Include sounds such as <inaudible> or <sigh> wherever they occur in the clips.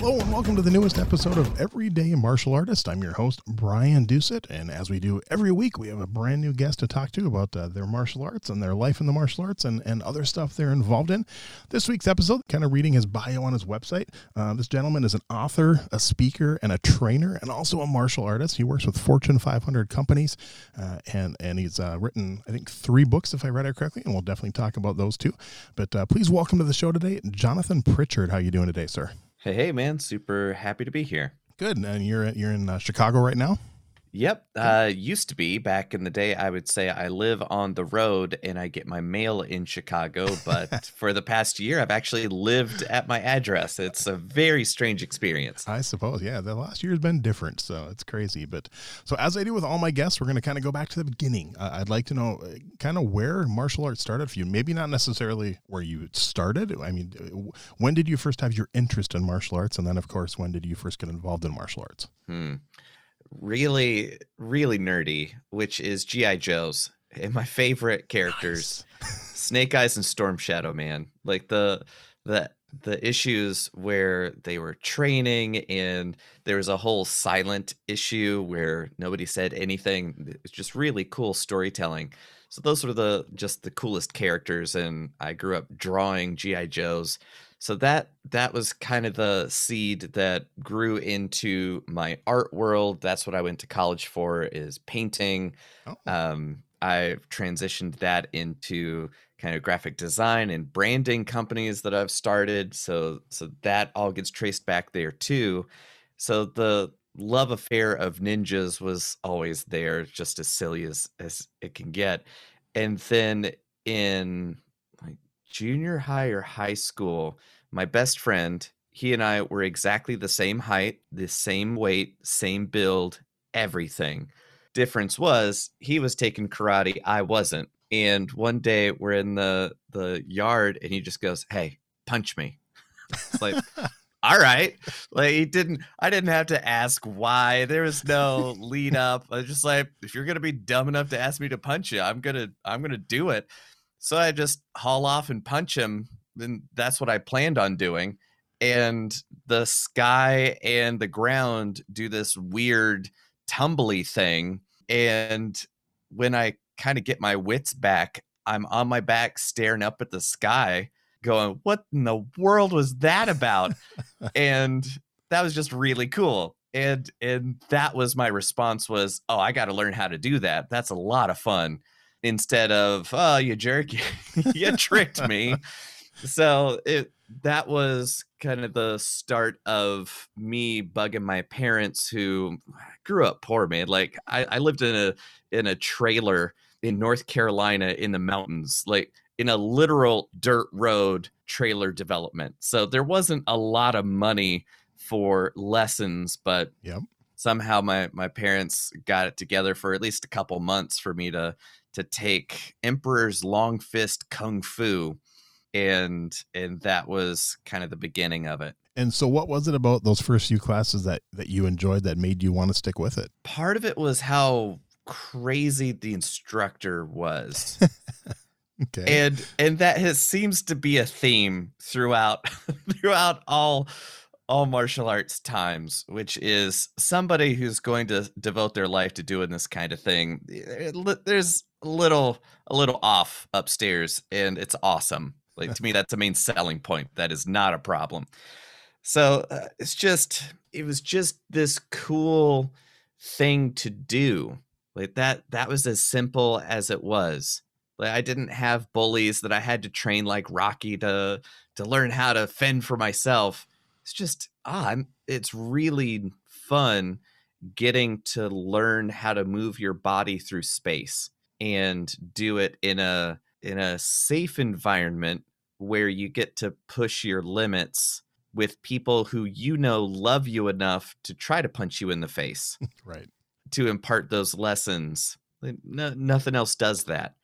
Hello and welcome to the newest episode of Everyday Martial Artist. I'm your host, Brian Doucette, and as we do every week, we have a brand new guest to talk to about uh, their martial arts and their life in the martial arts and, and other stuff they're involved in. This week's episode, kind of reading his bio on his website. Uh, this gentleman is an author, a speaker, and a trainer, and also a martial artist. He works with Fortune 500 companies, uh, and and he's uh, written, I think, three books, if I read it correctly, and we'll definitely talk about those too. But uh, please welcome to the show today, Jonathan Pritchard. How you doing today, sir? Hey, hey, man! Super happy to be here. Good. And you're you're in uh, Chicago right now. Yep. Uh, used to be back in the day, I would say I live on the road and I get my mail in Chicago. But <laughs> for the past year, I've actually lived at my address. It's a very strange experience. I suppose. Yeah. The last year has been different. So it's crazy. But so, as I do with all my guests, we're going to kind of go back to the beginning. Uh, I'd like to know uh, kind of where martial arts started for you. Maybe not necessarily where you started. I mean, uh, when did you first have your interest in martial arts? And then, of course, when did you first get involved in martial arts? Hmm really, really nerdy, which is G.I. Joe's. And my favorite characters, nice. <laughs> Snake Eyes and Storm Shadow, man. Like the the the issues where they were training and there was a whole silent issue where nobody said anything. It's just really cool storytelling. So those were the just the coolest characters and I grew up drawing GI Joes so that that was kind of the seed that grew into my art world. That's what i went to college for is painting. Oh. um, i've transitioned that into kind of graphic design and branding companies that i've started. So so that all gets traced back there too. So the love affair of ninjas was always there just as silly as as it can get. And then in junior high or high school, my best friend, he and I were exactly the same height, the same weight, same build, everything. Difference was he was taking karate, I wasn't. And one day we're in the the yard and he just goes, "Hey, punch me." It's like <laughs> all right. Like he didn't I didn't have to ask why. There was no lead up. I was just like, if you're gonna be dumb enough to ask me to punch you, I'm gonna I'm gonna do it. So I just haul off and punch him. And that's what I planned on doing. And the sky and the ground do this weird tumbly thing. And when I kind of get my wits back, I'm on my back staring up at the sky, going, What in the world was that about? <laughs> and that was just really cool. And and that was my response was, Oh, I gotta learn how to do that. That's a lot of fun instead of oh you jerk <laughs> you tricked me. <laughs> So it that was kind of the start of me bugging my parents who grew up poor man. Like I, I lived in a in a trailer in north carolina in the mountains like in a literal dirt road trailer development. So there wasn't a lot of money for lessons but yep. somehow my my parents got it together for at least a couple months for me to to take Emperor's Long Fist Kung Fu and and that was kind of the beginning of it. And so what was it about those first few classes that that you enjoyed that made you want to stick with it? Part of it was how crazy the instructor was. <laughs> okay. And and that has seems to be a theme throughout <laughs> throughout all all martial arts times, which is somebody who's going to devote their life to doing this kind of thing. Eh, there's a little a little off upstairs, and it's awesome. Like <laughs> to me, that's the main selling point. That is not a problem. So uh, it's just it was just this cool thing to do. Like that that was as simple as it was. Like I didn't have bullies that I had to train like Rocky to to learn how to fend for myself. It's just ah, I'm, it's really fun getting to learn how to move your body through space and do it in a in a safe environment where you get to push your limits with people who you know love you enough to try to punch you in the face <laughs> right. to impart those lessons. No, nothing else does that.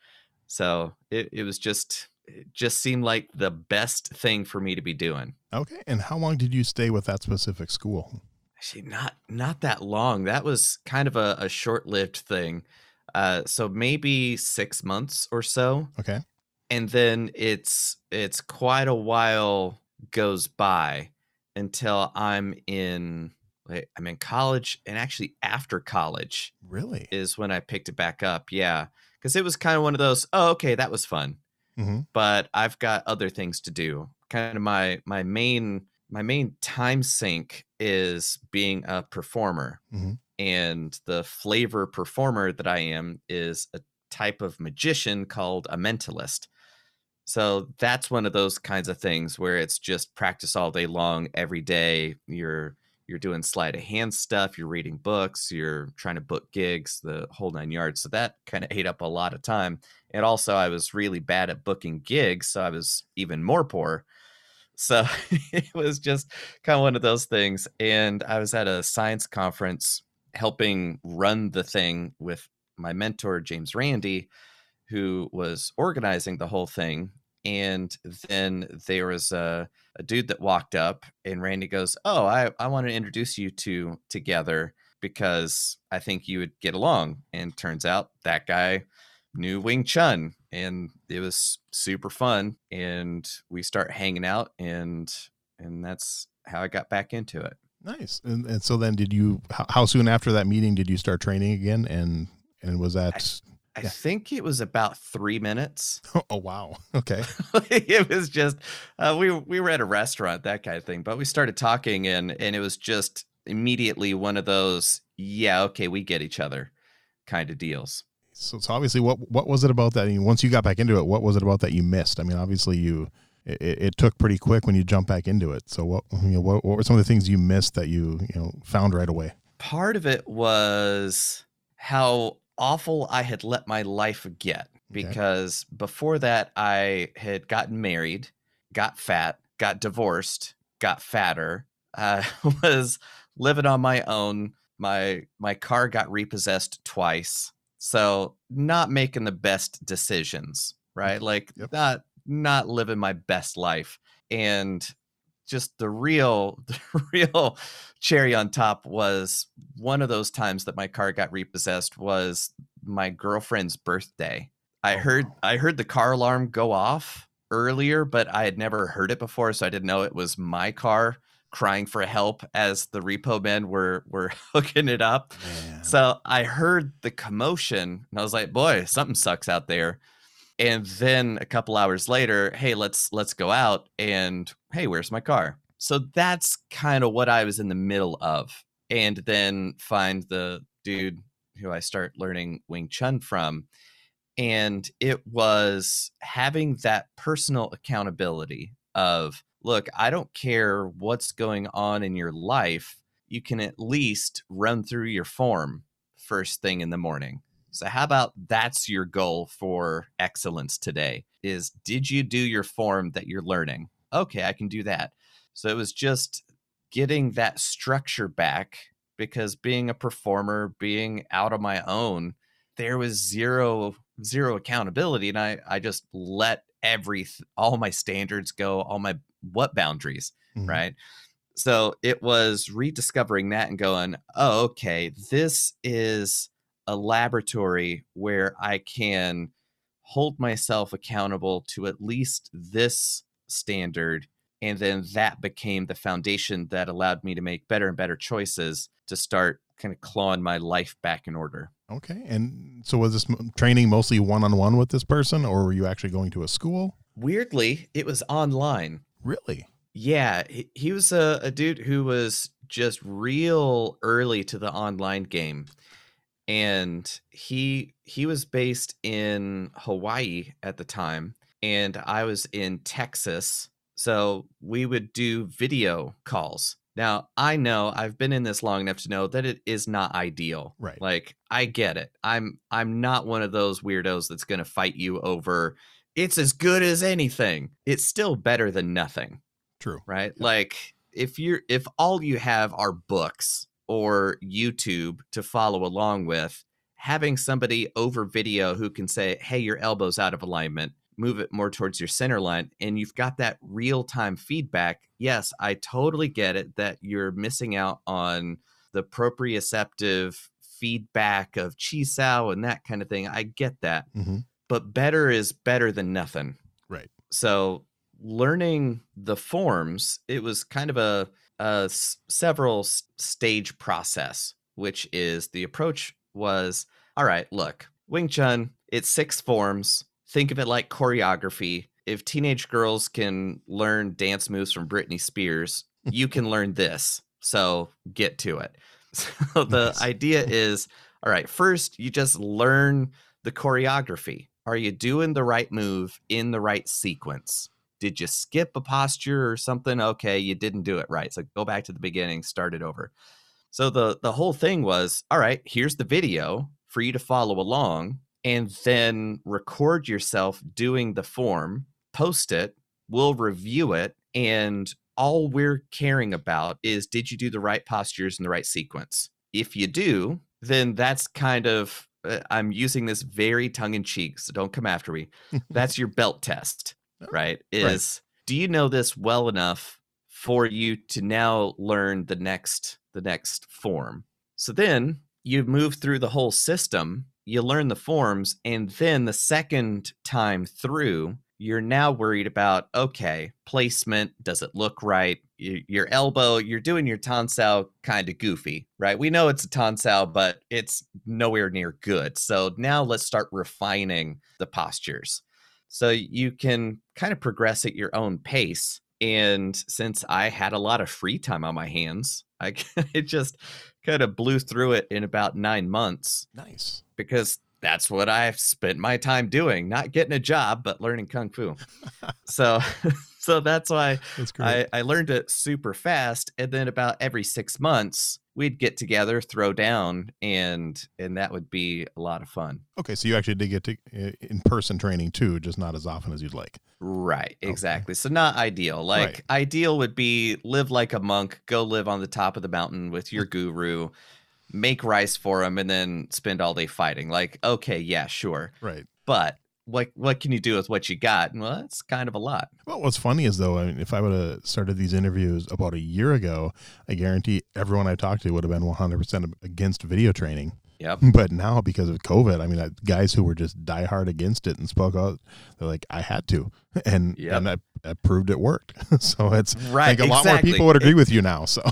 So it, it was just it just seemed like the best thing for me to be doing okay and how long did you stay with that specific school actually not not that long that was kind of a, a short-lived thing uh, so maybe six months or so okay and then it's it's quite a while goes by until I'm in wait, I'm in college and actually after college really is when I picked it back up. Yeah. Cause it was kind of one of those, oh, okay, that was fun. Mm-hmm. But I've got other things to do. Kind of my my main my main time sink is being a performer. Mm-hmm. And the flavor performer that I am is a type of magician called a mentalist. So that's one of those kinds of things where it's just practice all day long, every day. You're you're doing sleight of hand stuff, you're reading books, you're trying to book gigs, the whole nine yards. So that kind of ate up a lot of time. And also I was really bad at booking gigs, so I was even more poor. So <laughs> it was just kind of one of those things. And I was at a science conference helping run the thing with my mentor, James Randi, who was organizing the whole thing. And then there was a, a dude that walked up, and Randi goes, "Oh, I, I want to introduce you to together because I think you would get along." And turns out that guy knew Wing Chun, and it was super fun. And we start hanging out, and and that's how I got back into it. Nice. And, and so then, did you? How, soon after that meeting did you start training again? And and was that? I yeah. think it was about three minutes. <laughs> oh wow! Okay. <laughs> it was just uh, we we were at a restaurant, that kind of thing. But we started talking, and and it was just immediately one of those, yeah, okay, we get each other, kind of deals. So, so obviously, what what was it about that? I mean, once you got back into it, what was it about that you missed? I mean, obviously, you it, it took pretty quick when you jumped back into it. So, what you know, what, what were some of the things you missed that you you know found right away? Part of it was how awful I had let my life get because okay. before that I had gotten married, got fat, got divorced, got fatter, <laughs> uh, was living on my own. My my car got repossessed twice. So not making the best decisions, mm-hmm. right? Like yep. not not living my best life. And just the real <laughs> the real cherry on top was one of those times that my car got repossessed was my girlfriend's birthday. I oh, heard I heard the car alarm go off earlier, but I had never heard it before, so I didn't know it was my car crying for help as the repo men were were <laughs> hooking it up. Man. So I heard the commotion and I was like, boy, something sucks out there and then a couple hours later hey let's let's go out and hey where's my car so that's kind of what i was in the middle of and then find the dude who i start learning wing chun from and it was having that personal accountability of look i don't care what's going on in your life you can at least run through your form first thing in the morning so how about that's your goal for excellence today is did you do your form that you're learning? Okay, I can do that. So it was just getting that structure back because being a performer, being out on my own, there was zero zero accountability and I I just let every all my standards go, all my what boundaries, mm-hmm. right? So it was rediscovering that and going, "Oh, okay, this is a laboratory where I can hold myself accountable to at least this standard. And then that became the foundation that allowed me to make better and better choices to start kind of clawing my life back in order. Okay. And so was this training mostly one on one with this person, or were you actually going to a school? Weirdly, it was online. Really? Yeah. He, he was a, a dude who was just real early to the online game and he he was based in Hawaii at the time and I was in Texas. So we would do video calls. Now, I know I've been in this long enough to know that it is not ideal. Right. Like I get it. I'm I'm not one of those weirdos that's going to fight you over it's as good as anything. It's still better than nothing, True. right? Like if you're if all you have are books or YouTube to follow along with, having somebody over video who can say, "Hey, your elbow's out of alignment." Move it more towards your center line, and you've got that real time feedback. Yes, I totally get it that you're missing out on the proprioceptive feedback of chi sao and that kind of thing. I get that. hmm But better is better than nothing. Right. So learning the forms, it was kind of a, a s- several s- stage process, which is the approach was all right, look, Wing Chun, it's six forms. Think of it like choreography. If teenage girls can learn dance moves from Britney Spears, you can learn this. So get to it. <laughs> So <laughs> the Nice. idea is all right, first, you just learn the choreography. Are you doing the right move in the right sequence? Did you skip a posture or something? Okay, you didn't do it right. So go back to the beginning, start it over. So the the whole thing was, all right, here's the video for you to follow along and then record yourself doing the form, post it, we'll review it and all we're caring about is did you do the right postures in the right sequence? If you do, then that's kind of uh, I'm using this very tongue in cheek, so don't come after me. <laughs> That's your belt test, Oh, right? Is do you know this well enough for you to now learn the next the next form? So then you move through the whole system, you learn the forms, and then the second time through, you're now worried about okay, placement, does it look right? Y- Your elbow, you're doing your tonsao kind of goofy, right? We know it's a tonsao, but it's nowhere near good. So now let's start refining the postures. So you can kind of progress at your own pace. And since I had a lot of free time on my hands, I <laughs> it just kind of blew through it in about nine months Nice. Because that's what I've spent my time doing, not getting a job, but learning kung fu. <laughs> so <laughs> so that's why That's. I, I learned it super fast. And then about every six months, we'd get together, throw down, and and that would be a lot of fun. okay, so you actually did get to uh, in person training too, just not as often as you'd like. Right, Okay. exactly. So not ideal. Like Right. ideal would be live like a monk, go live on the top of the mountain with your guru, make rice for him, and then spend all day fighting. Like, okay, yeah, sure. Right. But what what can you do with what you got? And Well, that's kind of a lot. Well, what's funny is though, I mean, if I would have started these interviews about a year ago, I guarantee everyone I talked to would have been 100% against video training. Yep. <laughs> But now, because of COVID, I mean, I, guys who were just diehard against it and spoke out, they're like, I had to, <laughs> and Yep. and I, I proved it worked. <laughs> so it's Right. like a lot more people would agree with you now. So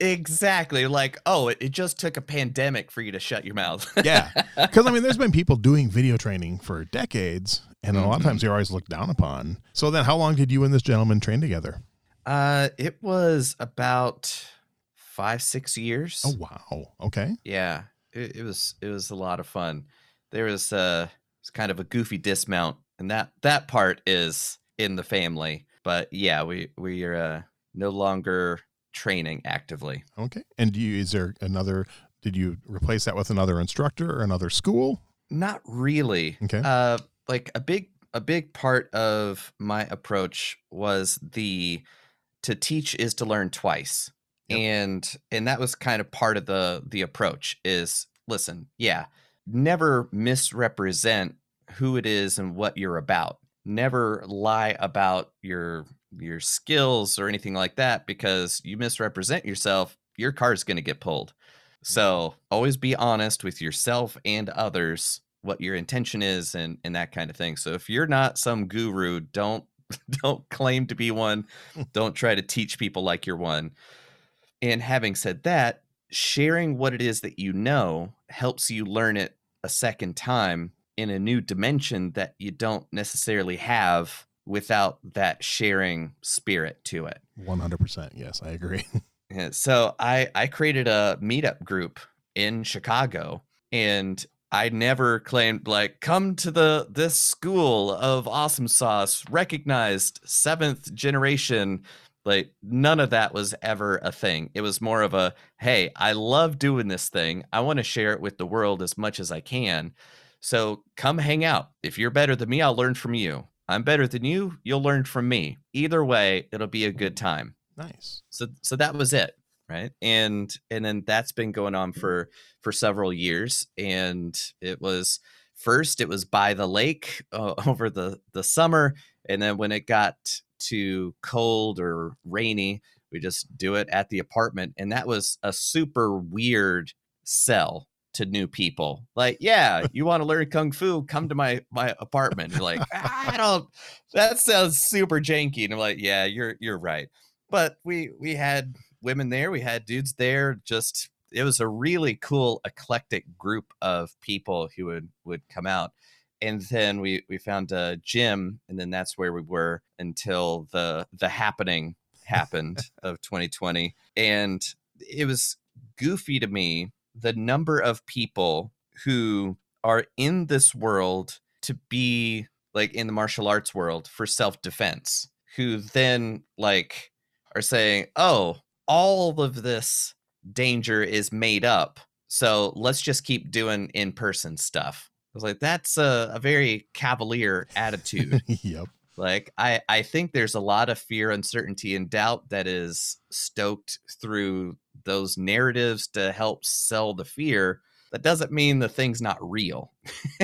Exactly. Like, oh, it, it just took a pandemic for you to shut your mouth. <laughs> yeah, because I mean, there's been people doing video training for decades, and a lot of Mhm. times they're always looked down upon. So then, how long did you and this gentleman train together? Uh, it was about five, six years. Oh wow, okay, Yeah, it, it was it was a lot of fun. There was uh it's kind of a goofy dismount, and that that part is in the family. But yeah, we we are uh, no longer training actively. okay. And do you is there another? Did you replace that with another instructor or another school? Not really. Okay. Uh, like a big a big part of my approach was the to teach is to learn twice. Yep. And and that was kind of part of the the approach is listen, yeah, never misrepresent who it is and what you're about. Never lie about your your skills or anything like that because you misrepresent yourself, your car's going to get pulled. Mm-hmm. So always be honest with yourself and others what your intention is and and that kind of thing. So if you're not some guru, don't <laughs> don't claim to be one. <laughs> don't try to teach people like you're one. And having said that, sharing what it is that you know helps you learn it a second time in a new dimension that you don't necessarily have without that sharing spirit to it. One hundred percent. Yes, I agree. <laughs> So I I created a meetup group in Chicago and I never claimed like come to the this school of awesome sauce, recognized seventh generation. Like none of that was ever a thing. It was more of a hey, I love doing this thing. I want to share it with the world as much as I can. So come hang out. If you're better than me, I'll learn from you. I'm better than you, you'll learn from me. Either way, it'll be a good time. Nice. So so that was it right and and then that's been going on for for several years and it was first it was by the lake uh, <laughs> over the the summer and then when it got too cold or rainy we just do it at the apartment and that was a super weird sell to new people like yeah you want to learn kung fu come to my my apartment You're like i don't that sounds super janky and i'm like yeah you're you're right but we we had women there, we had dudes there. Just it was a really cool eclectic group of people who would would come out. And then we we found a gym, and then that's where we were until the the happening happened <laughs> of 2020. And it was goofy to me the number of people who are in this world to be like in the martial arts world for self defense, who then like are saying, "Oh, all of this danger is made up. So let's just keep doing in person stuff. I was like, that's a, a very cavalier attitude. <laughs> yep. Like I, I think there's a lot of fear, uncertainty, and doubt that is stoked through those narratives to help sell the fear. That doesn't mean the thing's not real.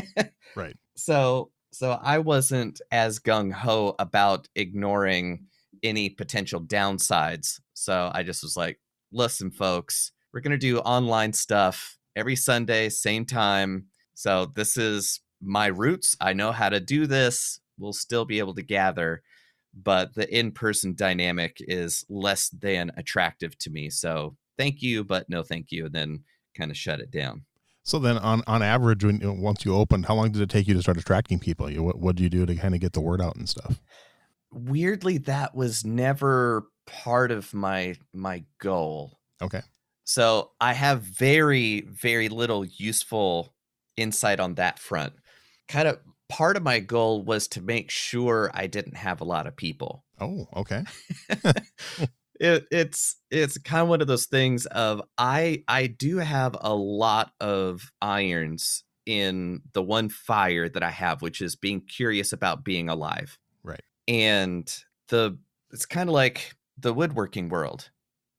<laughs> right. So so I wasn't as gung ho about ignoring any potential downsides. So I just was like, listen, folks, we're going to do online stuff every Sunday, same time. So this is my roots. I know how to do this. We'll still be able to gather, but the in person dynamic is less than attractive to me. So thank you, but no thank you. And then kind of shut it down. So then, on on average, when once you opened, how long did it take you to start attracting people? You, what what do you do to kind of get the word out and stuff? weirdly that was never part of my my goal. Okay. So I have very very little useful insight on that front. Kind of part of my goal was to make sure I didn't have a lot of people. Oh, okay. <laughs> <laughs> it, it's it's kind of one of those things of I I do have a lot of irons in the one fire that I have, which is being curious about being alive. Right. and the it's kind of like the woodworking world.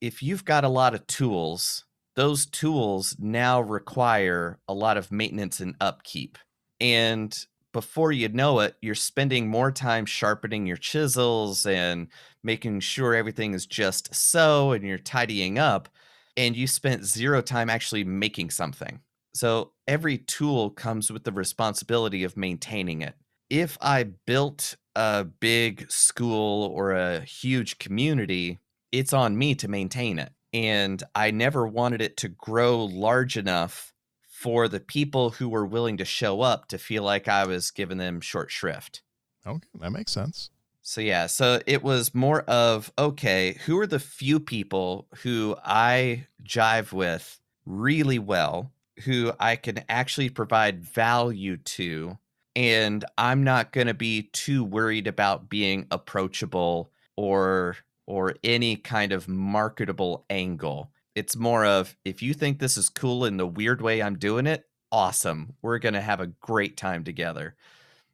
If you've got a lot of tools those tools now require a lot of maintenance and upkeep. And before you know it you're spending more time sharpening your chisels and making sure everything is just so and you're tidying up and you spent zero time actually making something so every tool comes with the responsibility of maintaining it if i built a big school or a huge community, it's on me to maintain it. And I never wanted it to grow large enough for the people who were willing to show up to feel like I was giving them short shrift. Okay, that makes sense. So yeah, so it was more of okay, who are the few people who I jive with really well, who I can actually provide value to and I'm not going to be too worried about being approachable or or any kind of marketable angle. It's more of if you think this is cool in the weird way I'm doing it, awesome. We're going to have a great time together.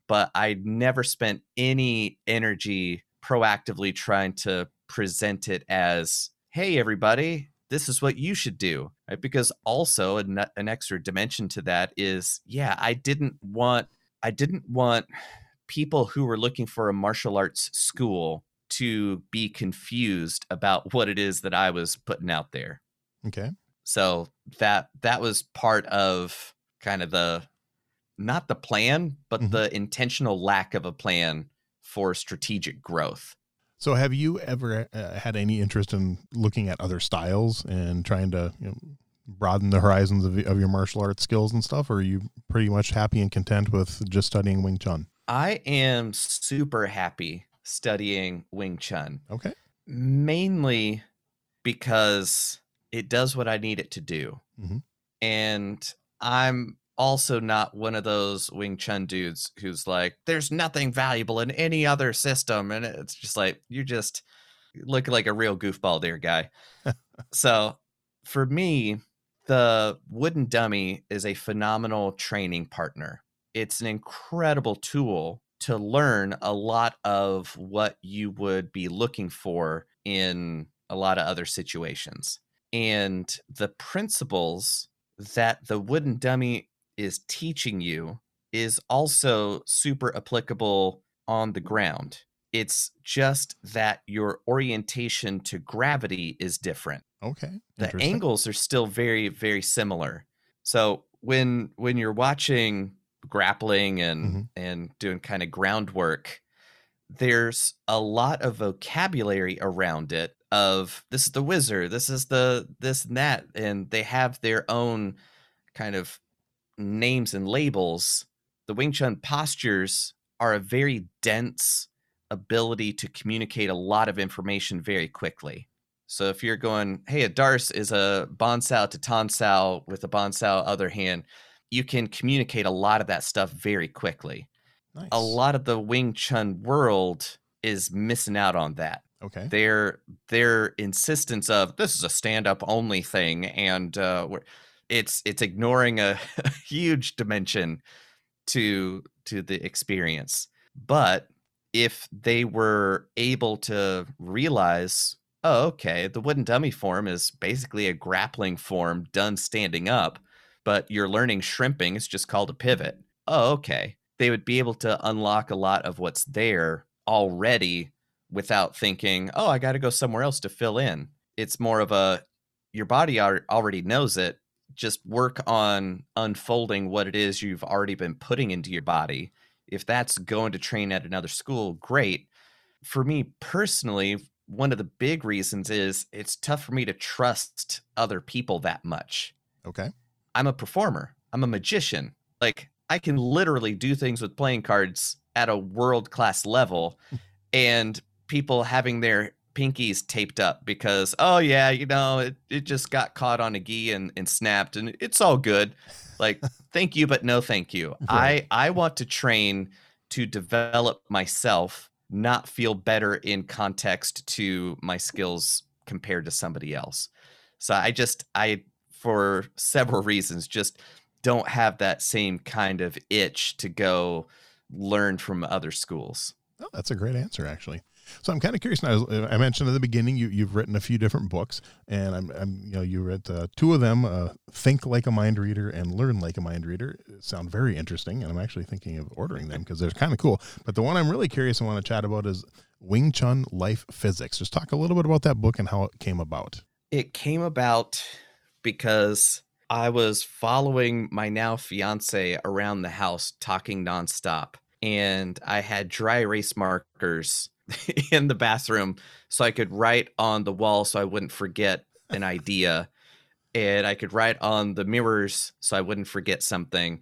But I never spent any energy proactively trying to present it as, "Hey everybody, this is what you should do." Right? Because also an, an extra dimension to that is, yeah, I didn't want I didn't want people who were looking for a martial arts school to be confused about what it is that I was putting out there. Okay. So that that was part of kind of the not the plan, but mm-hmm. the intentional lack of a plan for strategic growth. So, have you ever uh, had any interest in looking at other styles and trying to you know, broaden the horizons of, of your martial arts skills and stuff or are you pretty much happy and content with just studying wing chun i am super happy studying wing chun okay mainly because it does what i need it to do mm-hmm. and I'm also not one of those Wing Chun dudes who's like, there's nothing valuable in any other system. And it's just like, you just look like a real goofball there, guy. <laughs> so for me, the wooden dummy is a phenomenal training partner. It's an incredible tool to learn a lot of what you would be looking for in a lot of other situations. And the principles that the wooden dummy is teaching you is also super applicable on the ground. It's just that your orientation to gravity is different. Okay. The angles are still very very similar. So when when you're watching grappling and mm-hmm. and doing kind of groundwork, there's a lot of vocabulary around it of this is the whizzer, this is the this and that, and they have their own kind of names and labels. The Wing Chun postures are a very dense ability to communicate a lot of information very quickly. So if you're going, hey, a D'Arce is a Bonsao to Tonsao with a Bonsao other hand, you can communicate a lot of that stuff very quickly. Nice. A lot of the Wing Chun world is missing out on that. Okay. Their their insistence of this is a stand up only thing, and uh, it's it's ignoring a, a <laughs> huge dimension to to the experience. But if they were able to realize, oh, okay, the wooden dummy form is basically a grappling form done standing up, but you're learning shrimping. It's just called a pivot. Oh, okay. They would be able to unlock a lot of what's there already without thinking, oh, I got to go somewhere else to fill in. It's more of a your body already knows it. Just work on unfolding what it is you've already been putting into your body. If that's going to train at another school, great. For me personally, one of the big reasons is it's tough for me to trust other people that much. Okay. I'm a performer, I'm a magician. Like, I can literally do things with playing cards at a world class level. <laughs> and people having their pinkies taped up because oh yeah you know it, it just got caught on a gi and, and snapped and it's all good. Like <laughs> thank you but no thank you. I i want to train to develop myself not feel better in context to my skills compared to somebody else. So i just i for several reasons just don't have that same kind of itch to go learn from other schools. Oh, that's a great answer actually so I'm kind of curious now. I mentioned at the beginning you you've written a few different books, and I'm, I'm you know you read uh, two of them, uh, "Think Like a Mind Reader" and "Learn Like a Mind Reader." Sound very interesting, and I'm actually thinking of ordering them because they're kind of cool. But the one I'm really curious and want to chat about is Wing Chun Life Physics. Just talk a little bit about that book and how it came about. It came about because I was following my now fiance around the house talking nonstop, and I had dry erase markers <laughs> in the bathroom so I could write on the wall so I wouldn't forget an idea. and I could write on the mirrors so I wouldn't forget something.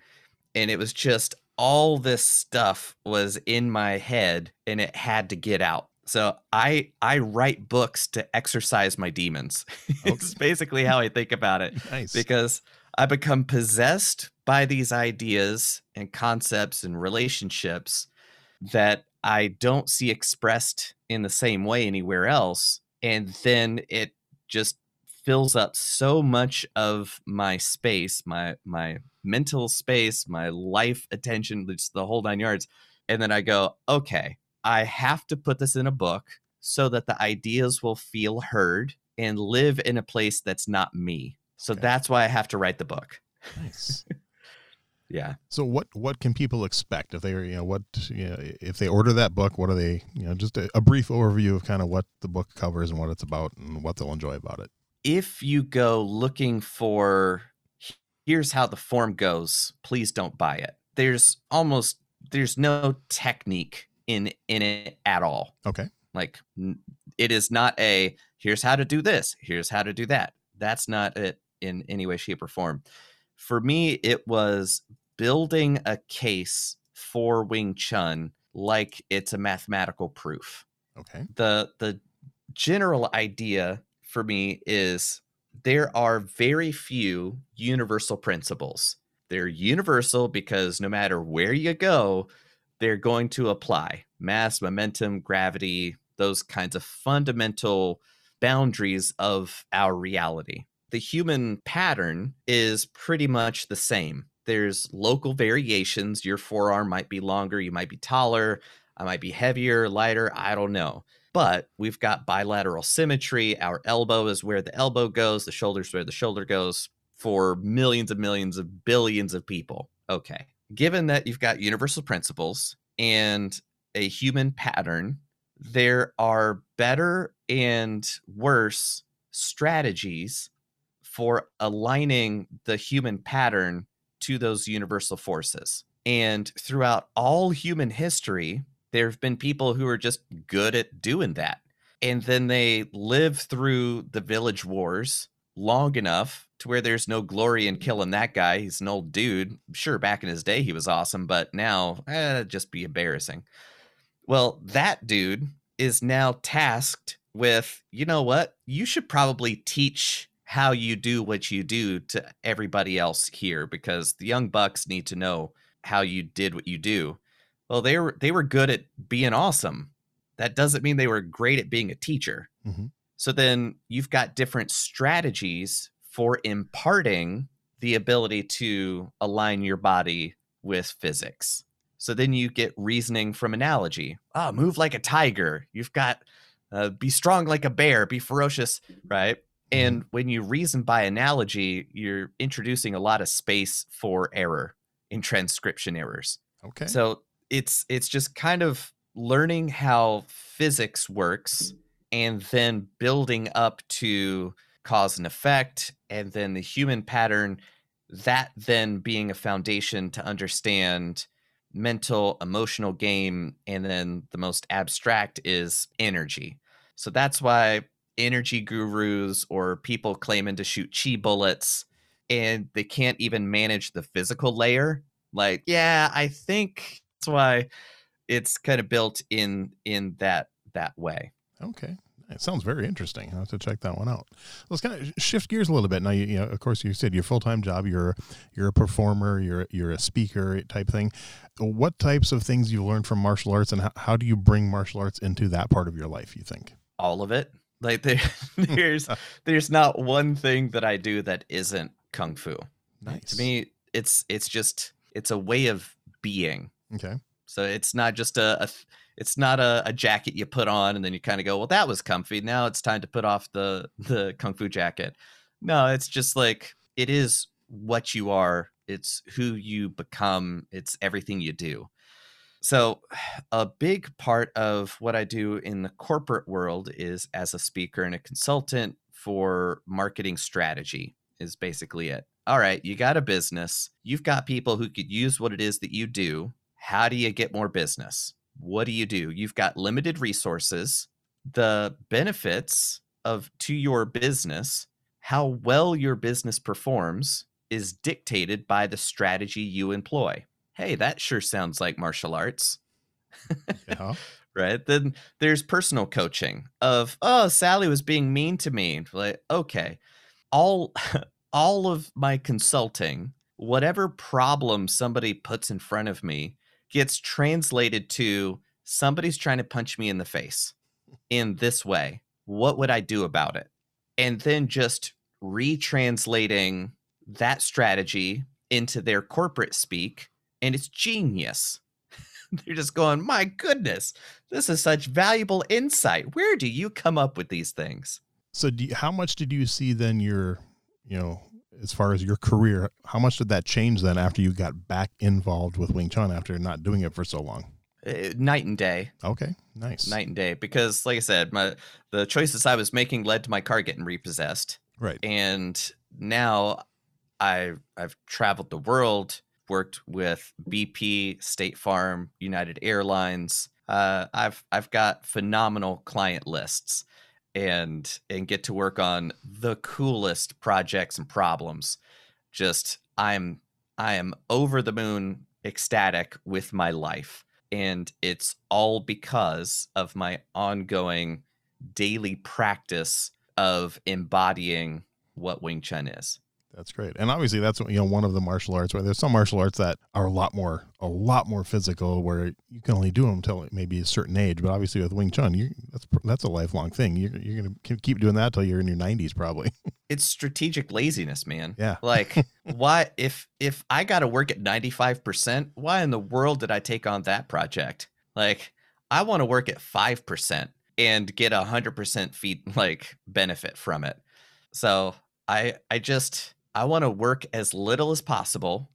And it was just all this stuff was in my head and it had to get out. So I I write books to exercise my demons. <laughs> Okay. it's basically how I think about it. Nice. Because I become possessed by these ideas and concepts and relationships that I don't see expressed in the same way anywhere else. And then it just fills up so much of my space, my my mental space, my life attention, just the whole nine yards. And then I go, okay, I have to put this in a book so that the ideas will feel heard and live in a place that's not me. So okay. that's why I have to write the book. Nice. <laughs> yeah. So what what can people expect if they you know what you know if they order that book? What are they you know just a, a brief overview of kind of what the book covers and what it's about and what they'll enjoy about it. If you go looking for here's how the form goes, please don't buy it. There's almost there's no technique in in it at all. Okay. Like it is not a here's how to do this, here's how to do that. That's not it in any way shape or form for me, it was building a case for Wing Chun like it's a mathematical proof. Okay. The the general idea for me is there are very few universal principles. They're universal because no matter where you go, they're going to apply mass, momentum, gravity, those kinds of fundamental boundaries of our reality. The human pattern is pretty much the same. There's local variations. Your forearm might be longer, you might be taller, I might be heavier, lighter, I don't know. But we've got bilateral symmetry. Our elbow is where the elbow goes, the shoulder's where the shoulder goes for millions and millions of billions of people. Okay. Given that you've got universal principles and a human pattern, there are better and worse strategies for aligning the human pattern to those universal forces. And throughout all human history, there have been people who are just good at doing that. And then they live through the village wars long enough to where there's no glory in killing that guy. He's an old dude. Sure, back in his day, he was awesome, but now, eh, just be embarrassing. Well, that dude is now tasked with, you know what? You should probably teach how you do what you do to everybody else here because the young bucks need to know how you did what you do. Well, they were they were good at being awesome. That doesn't mean they were great at being a teacher. Mm-hmm. So then you've got different strategies for imparting the ability to align your body with physics. So then you get reasoning from analogy. Ah, oh, move like a tiger. You've got uh, be strong like a bear, be ferocious, right? And when you reason by analogy, you're introducing a lot of space for error in transcription errors. Okay. So it's it's just kind of learning how physics works and then building up to cause and effect and then the human pattern that then being a foundation to understand mental emotional game and then the most abstract is energy so that's why energy gurus or people claiming to shoot chi bullets and they can't even manage the physical layer like yeah i think that's why it's kind of built in in that that way okay it sounds very interesting. I'll have to check that one out. Let's kind of shift gears a little bit. Now, you, you know, of course, you said your full time job. You're you're a performer. You're you're a speaker type thing. What types of things you've learned from martial arts, and how, how do you bring martial arts into that part of your life? You think all of it? Like there, <laughs> there's <laughs> there's not one thing that I do that isn't kung fu. Nice. To me, it's it's just it's a way of being. Okay. So it's not just a, a it's not a, a, jacket you put on and then you kind of go, well, that was comfy. Now it's time to put off the the kung fu jacket. No, it's just like it is what you are. It's who you become. It's everything you do. So, <sighs> a big part of what I do in the corporate world is as a speaker and a consultant for marketing strategy, is basically it. All right, you got a business, you've got people who could use what it is that you do. How do you get more business? what do you do? You've got limited resources. The benefits of to your business, how well your business performs is dictated by the strategy you employ. Hey, that sure sounds like martial arts. Yeah. <laughs> right? Then there's personal coaching of, oh, Sally was being mean to me. Like, okay. All <laughs> all of my consulting, whatever problem somebody puts in front of me, gets translated to somebody's trying to punch me in the face in this way. What would I do about it? And then just retranslating that strategy into their corporate speak. And it's genius. <laughs> They're just going, my goodness, this is such valuable insight. Where do you come up with these things? So, you, how much did you see then your, you know, as far as your career, how much did that change then after you got back involved with Wing Chun after not doing it for so long? Uh, night and day. Okay, nice. Night and day because like I said, my the choices I was making led to my car getting repossessed. Right. And now I I've traveled the world, worked with BP, State Farm, United Airlines. Uh, I've I've got phenomenal client lists and and get to work on the coolest projects and problems. Just I'm I am over the moon ecstatic with my life. And it's all because of my ongoing daily practice of embodying what Wing Chun is. That's great. And obviously that's you know one of the martial arts where there's some martial arts that are a lot more a lot more physical where you can only do them until maybe a certain age, but obviously with Wing Chun, you that's that's a lifelong thing. You're, you're going to keep doing that till you're in your 90s probably. <laughs> It's strategic laziness, man. Yeah. <laughs> Like why if if I got to work at 95%, why in the world did I take on that project? Like I want to work at 5% and get a 100% feed <laughs> like benefit from it. So, I I just I want to work as little as possible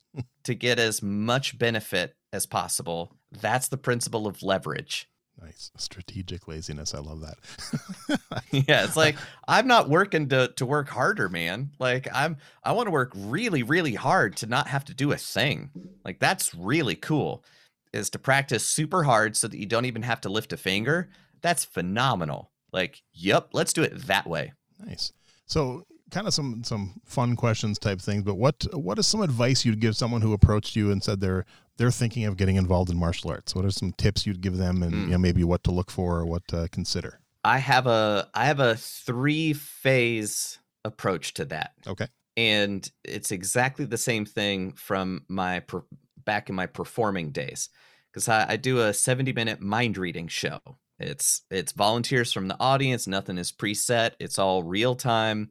to get as much benefit as possible. That's the principle of leverage. Nice. Strategic laziness. I love that. <laughs> <laughs> yeah, it's like I'm not working to to work harder, man. Like I'm I want to work really really hard to not have to do a thing. Like that's really cool. Is to practice super hard so that you don't even have to lift a finger. That's phenomenal. Like, yep, let's do it that way. Nice. So kind of some some fun questions type things but what what is some advice you'd give someone who approached you and said they're they're thinking of getting involved in martial arts? What are some tips you'd give them and mm. you know maybe what to look for or what to consider? I have a i have a three phase approach to that. Okay. And it's exactly the same thing from my per, back in my performing days because I, I do a 70 minute mind reading show. It's it's volunteers from the audience nothing is preset it's all real time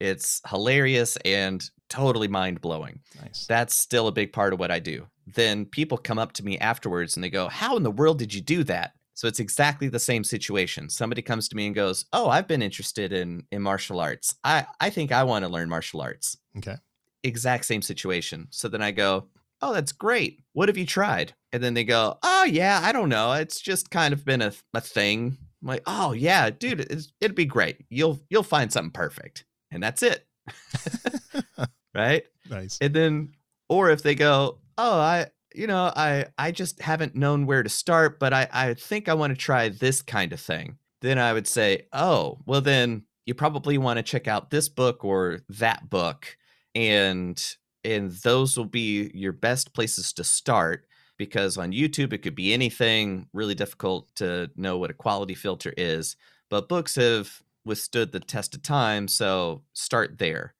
it's hilarious and totally mind blowing. Nice. That's still a big part of what I do. Then people come up to me afterwards and they go, How in the world did you do that? So it's exactly the same situation. Somebody comes to me and goes, "Oh, I've been interested in in martial arts. I I think I want to learn martial arts." Okay. Exact same situation. So then I go, "Oh, that's great. What have you tried?" And then they go, "Oh, yeah, I don't know. It's just kind of been a a thing." I'm like, "Oh, yeah, dude, it'd be great. You'll you'll find something perfect." And that's it. <laughs> right? <laughs> Nice. And then or if they go, "Oh, I you know, I I just haven't known where to start, but I I think I want to try this kind of thing." Then I would say, "Oh, well then you probably want to check out this book or that book and and those will be your best places to start because on YouTube it could be anything really difficult to know what a quality filter is but books have withstood the test of time. So start there.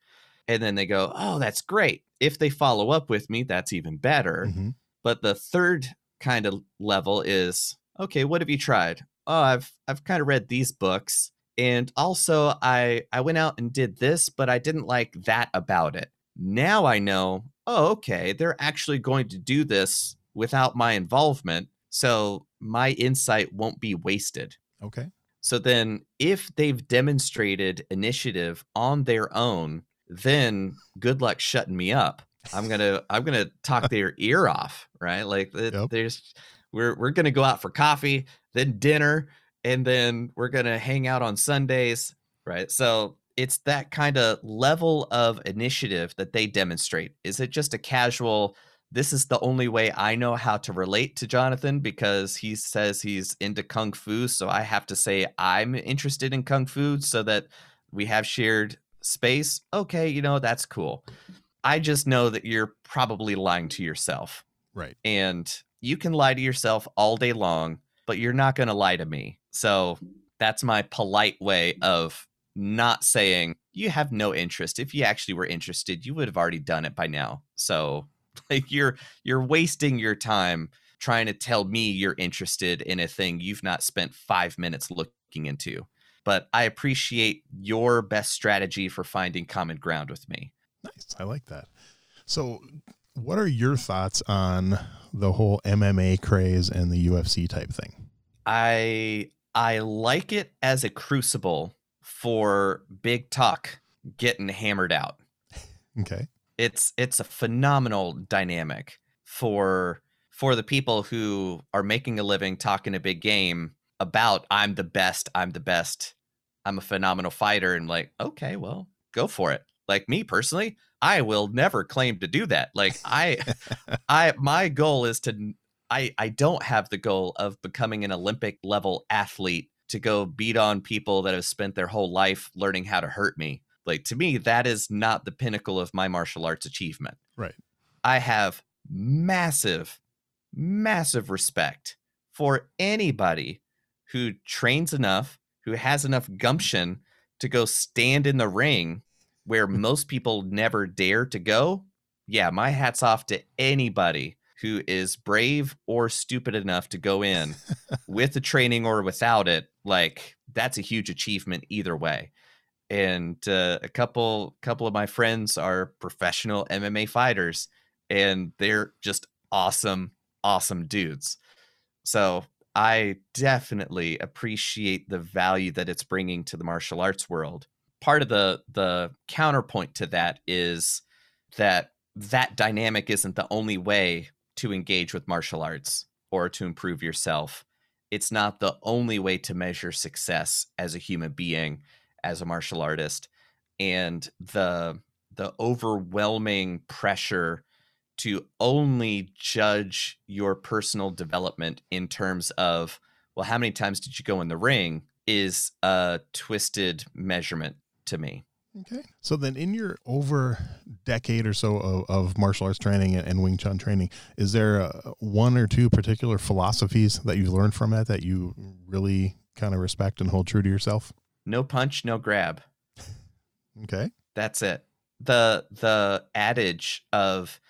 And then they go, oh, that's great. If they follow up with me, that's even better. Mm-hmm. But the third kind of level is, okay, what have you tried? Oh, I've I've kind of read these books. And also I I went out and did this, but I didn't like that about it. Now I know, oh, okay, they're actually going to do this without my involvement. So my insight won't be wasted. Okay. So then, if they've demonstrated initiative on their own, then good luck shutting me up. I'm gonna I'm gonna talk <laughs> their ear off, right? Like yep. there's we're we're gonna go out for coffee, then dinner, and then we're gonna hang out on Sundays, right? So it's that kind of level of initiative that they demonstrate. Is it just a casual? This is the only way I know how to relate to Jonathan because he says he's into kung fu. So I have to say I'm interested in kung fu so that we have shared space. Okay, you know, that's cool. I just know that you're probably lying to yourself. Right. And you can lie to yourself all day long, but you're not going to lie to me. So that's my polite way of not saying you have no interest. If you actually were interested, you would have already done it by now. So <laughs> like you're you're wasting your time trying to tell me you're interested in a thing you've not spent 5 minutes looking into. But I appreciate your best strategy for finding common ground with me. Nice. I like that. So, what are your thoughts on the whole MMA craze and the UFC type thing? I I like it as a crucible for big talk getting hammered out. <laughs> Okay it's it's a phenomenal dynamic for for the people who are making a living talking a big game about I'm the best, I'm the best, I'm a phenomenal fighter, and like, okay, well, go for it. Like me personally, I will never claim to do that. Like I <laughs> I my goal is to I I don't have the goal of becoming an Olympic level athlete to go beat on people that have spent their whole life learning how to hurt me. Like to me, that is not the pinnacle of my martial arts achievement. Right. I have massive, massive respect for anybody who trains enough, who has enough gumption to go stand in the ring where <laughs> most people never dare to go. Yeah, my hat's off to anybody who is brave or stupid enough to go in <laughs> with the training or without it. Like that's a huge achievement either way. And uh, a couple couple of my friends are professional MMA fighters, and they're just awesome, awesome dudes. So I definitely appreciate the value that it's bringing to the martial arts world. Part of the the counterpoint to that is that that dynamic isn't the only way to engage with martial arts or to improve yourself. It's not the only way to measure success as a human being, as a martial artist. And the the overwhelming pressure to only judge your personal development in terms of well how many times did you go in the ring is a twisted measurement to me okay so then in your over decade or so of, of martial arts training and, wing chun training is there a, one or two particular philosophies that you've learned from it that you really kind of respect and hold true to yourself no punch no grab okay that's it the the adage of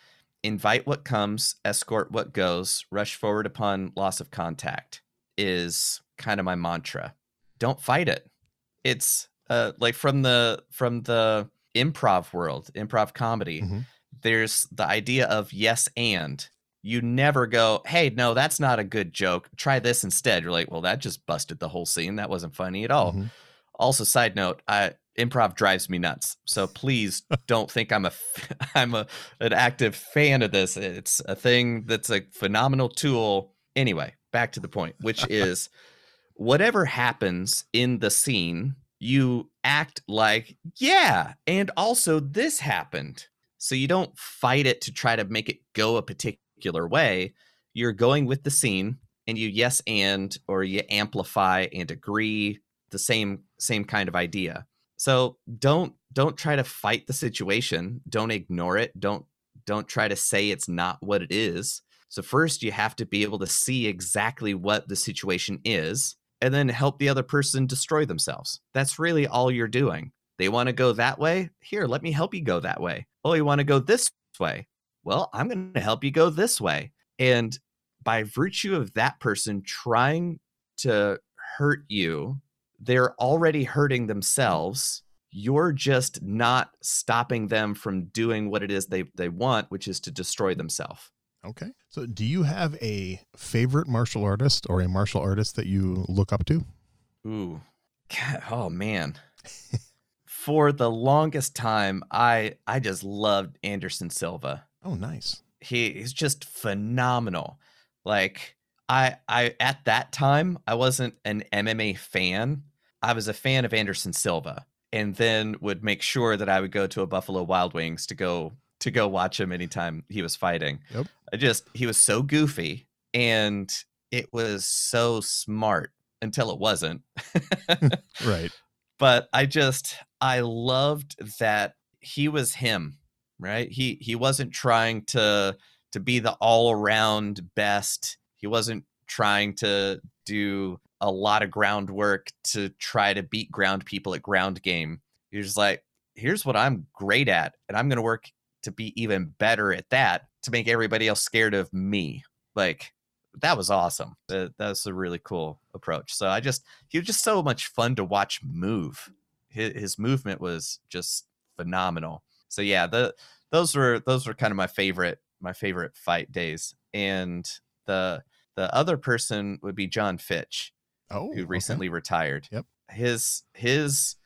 invite what comes, escort what goes, rush forward upon loss of contact is kind of my mantra. Don't fight it. It's uh, like from the from the improv world, improv comedy. Mm-hmm. There's the idea of yes and. You never go, hey, no, that's not a good joke. Try this instead. You're like, well, that just busted the whole scene. That wasn't funny at all. Mm-hmm. Also, side note, I improv drives me nuts. So please <laughs> don't think I'm a <laughs> I'm a an active fan of this. It's a thing that's a phenomenal tool. Anyway, back to the point, which <laughs> is whatever happens in the scene, you act like, yeah, and also this happened. So you don't fight it to try to make it go a particular way. You're going with the scene and you yes and or you amplify and agree the same same kind of idea so don't don't try to fight the situation. Don't ignore it. Don't don't try to say it's not what it is. So first you have to be able to see exactly what the situation is and then help the other person destroy themselves. That's really all you're doing. They want to go that way? Here, let me help you go that way. Oh, you want to go this way? Well, I'm going to help you go this way. And by virtue of that person trying to hurt you they're already hurting themselves. You're just not stopping them from doing what it is they, they want which is to destroy themselves. Okay. So do you have a favorite martial artist or a martial artist that you look up to? Ooh. God, oh man. <laughs> For the longest time i i just loved anderson silva. Oh nice. He, he's just phenomenal. Like I I at that time I wasn't an MMA fan. I was a fan of Anderson Silva and then would make sure that I would go to a Buffalo Wild Wings to go to go watch him anytime he was fighting. Yep. I just he was so goofy and it was so smart until it wasn't. <laughs> <laughs> right. But I just I loved that he was him, right? He he wasn't trying to to be the all-around best. He wasn't trying to do a lot of groundwork to try to beat ground people at ground game. You're just like, here's what I'm great at, and I'm going to work to be even better at that to make everybody else scared of me. Like, that was awesome. That, that was a really cool approach. So I just, he was just so much fun to watch move. His, his movement was just phenomenal. So yeah, the those were those were kind of my favorite my favorite fight days. And the the other person would be Jon Fitch oh, who recently okay. retired. Yep. His his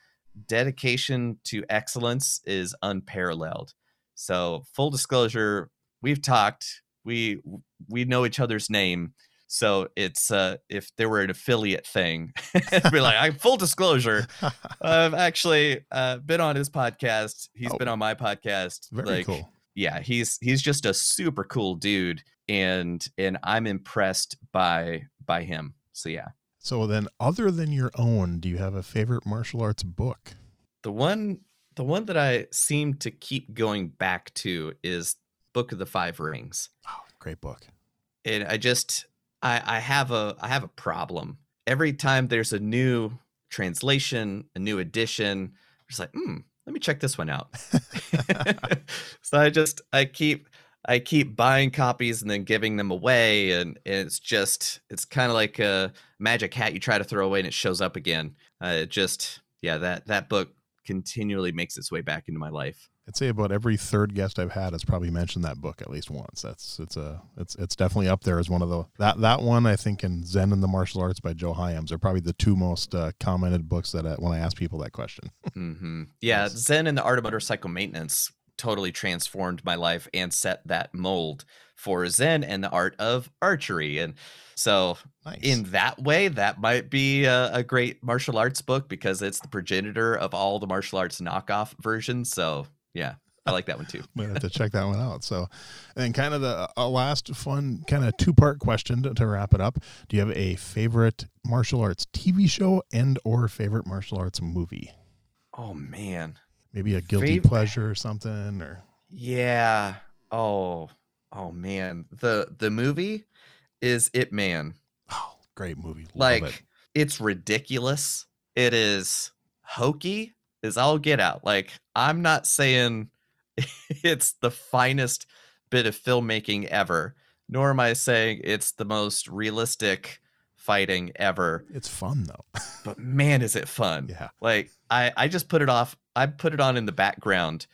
dedication to excellence is unparalleled. So full disclosure, we've talked, we we know each other's name. So it's uh if there were an affiliate thing, <laughs> be like, I full disclosure, <laughs> I've actually uh been on his podcast. He's oh, been on my podcast. Very like, cool. Yeah, he's he's just a super cool dude and and I'm impressed by by him. So yeah. So then, other than your own, do you have a favorite martial arts book? The one, the one that I seem to keep going back to is Book of the Five Rings. Oh, great book! And I just, I, I have a, I have a problem. Every time there's a new translation, a new edition, it's like, hmm, let me check this one out. <laughs> <laughs> so I just I keep I keep buying copies and then giving them away, and, it's just it's kind of like a magic hat you try to throw away and it shows up again. Uh, it just yeah that that book continually makes its way back into my life. I'd say about every third guest I've had has probably mentioned that book at least once. That's it's a it's it's definitely up there as one of the that that one I think in Zen and the Martial Arts by Joe Hyams are probably the two most uh, commented books that I, when I ask people that question. mm-hmm. <laughs> Yeah, yes. Zen and the Art of Motorcycle Maintenance totally transformed my life and set that mold for Zen and the art of archery. And so, nice. in that way, that might be a, a, great martial arts book because it's the progenitor of all the martial arts knockoff versions. So, yeah. I like that one too. <laughs> we have to check that one out. So, and kind of the a last fun kind of two part question to, to wrap it up. Do you have a favorite martial arts TV show and or favorite martial arts movie? Oh man, maybe a guilty Fav- pleasure or something or yeah. Oh oh man. The the movie is Ip Man. Oh great movie. Love like it. it's ridiculous. It is hokey is all get out. Like i'm not saying <laughs> it's the finest bit of filmmaking ever nor am i saying it's the most realistic fighting ever. It's fun though. <laughs> but man, is it fun. Yeah. Like I, I just put it off. I put it on in the background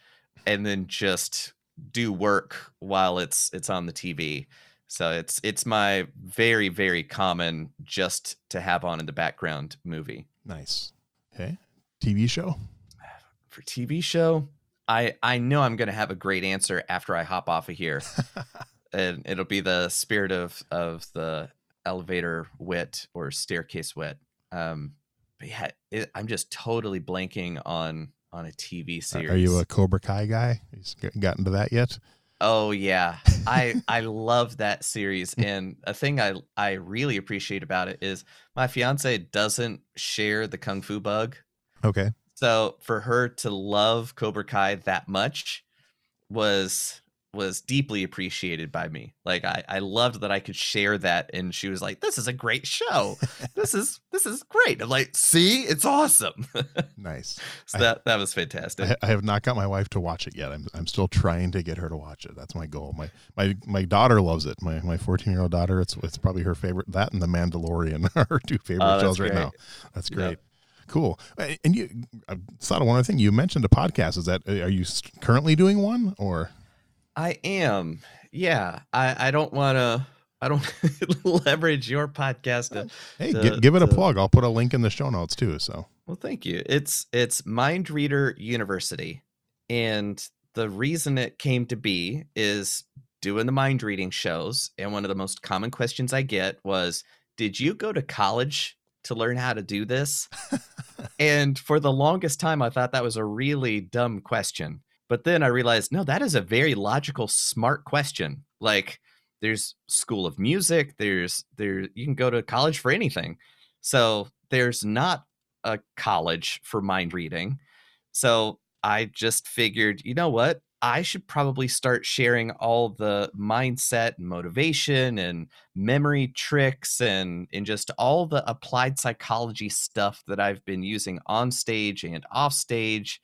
and then just do work while it's it's on the TV. So it's it's my very, very common just to have on in the background movie. Nice. Okay. TV show? <sighs> For TV show, I I know I'm gonna have a great answer after I hop off of here. <laughs> and it'll be the spirit of of the elevator wit or staircase wit. Um, but yeah, it, I'm just totally blanking on on a TV series. Are you a Cobra Kai guy? He's gotten to that yet? Oh yeah, <laughs> I I love that series, and a thing I I really appreciate about it is my fiance doesn't share the kung fu bug. Okay. So for her to love Cobra Kai that much was was deeply appreciated by me. Like I, I loved that I could share that and she was like, This is a great show. <laughs> this is this is great. I'm like, see, it's awesome. <laughs> nice. So I, that that was fantastic. I, I, have not got my wife to watch it yet. I'm I'm still trying to get her to watch it. That's my goal. My my my daughter loves it. My my 14 year old daughter, it's it's probably her favorite that and the Mandalorian <laughs> are her two favorite oh, shows right now. That's great. Yep. Cool. And you, I thought of one other thing. You mentioned a podcast. Is that uh, are you currently doing one or? I am. Yeah. I, I don't want to. I don't <laughs> leverage your podcast. To, hey, to, give, give it to, a plug. I'll put a link in the show notes too. So. Well, thank you. It's it's Mind Reader University, and the reason it came to be is doing the mind reading shows. And one of the most common questions I get was, "Did you go to college to learn how to do this?" <laughs> and for the longest time, I thought that was a really dumb question but then I realized, no, that is a very logical, smart question. Like there's school of music, there's there you can go to college for anything. So there's not a college for mind reading. So I just figured, you know what? I should probably start sharing all the mindset and motivation and memory tricks and, and just all the applied psychology stuff that I've been using on stage and off stage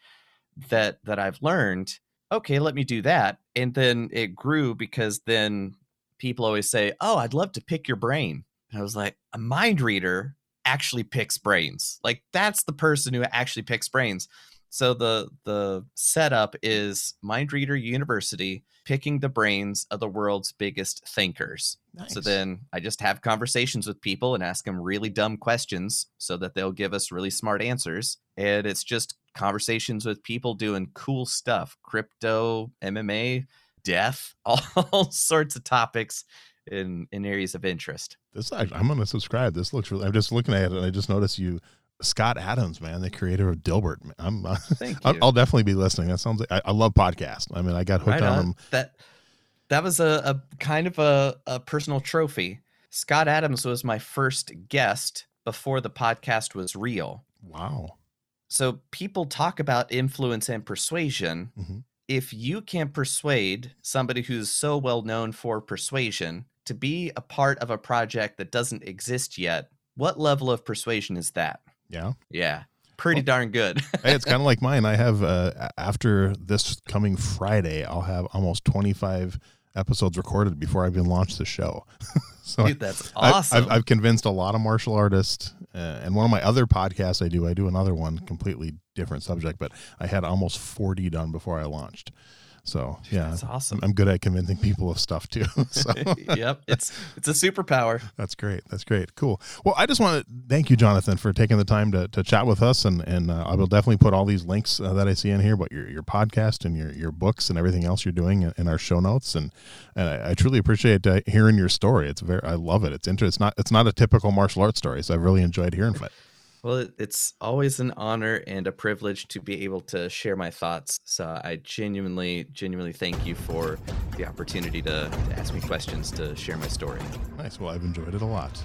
that that I've learned, okay, let me do that. And then it grew because then people always say, "Oh, I'd love to pick your brain." And I was like, "A mind reader actually picks brains. Like that's the person who actually picks brains." So the the setup is Mind Reader University picking the brains of the world's biggest thinkers. Nice. So then I just have conversations with people and ask them really dumb questions so that they'll give us really smart answers. And it's just conversations with people doing cool stuff crypto, MMA, death, <laughs> all sorts of topics in in areas of interest. This I'm going to subscribe. This looks really. I'm just looking at it, and I just noticed you, Scott Adams, man, the creator of Dilbert. I'm. Uh, <laughs> I'll, I'll, definitely be listening. That sounds like I, I love podcasts. I mean, I got hooked right on. on them. That that was a, a kind of a, a personal trophy. Scott Adams was my first guest before the podcast was real. Wow. So people talk about influence and persuasion. Mm-hmm. If you can persuade somebody who's so well known for persuasion to be a part of a project that doesn't exist yet, what level of persuasion is that? Yeah. Yeah. pretty darn good. <laughs> hey, it's kind of like mine. I have uh, after this coming Friday, I'll have almost 25 episodes recorded before I even launch the show. <laughs> so Dude, that's awesome. I've, I've, convinced a lot of martial artists, uh, and one of my other podcasts I do, I do another one completely different subject, but I had almost 40 done before I launched. So yeah, that's awesome. I'm good at convincing people of stuff too. <laughs> So. <laughs> yep, it's it's a superpower. That's great. That's great. Cool. Well, I just want to thank you, Jonathan, for taking the time to, to chat with us, and and uh, I will definitely put all these links uh, that I see in here, but your your podcast and your your books and everything else you're doing in, in our show notes, and and I, I truly appreciate uh, hearing your story. It's very I love it. It's interesting. It's not it's not a typical martial arts story, so I've really enjoyed hearing it. Well, it's always an honor and a privilege to be able to share my thoughts. So I genuinely, genuinely thank you for the opportunity to, to ask me questions to share my story. Nice. Well, I've enjoyed it a lot.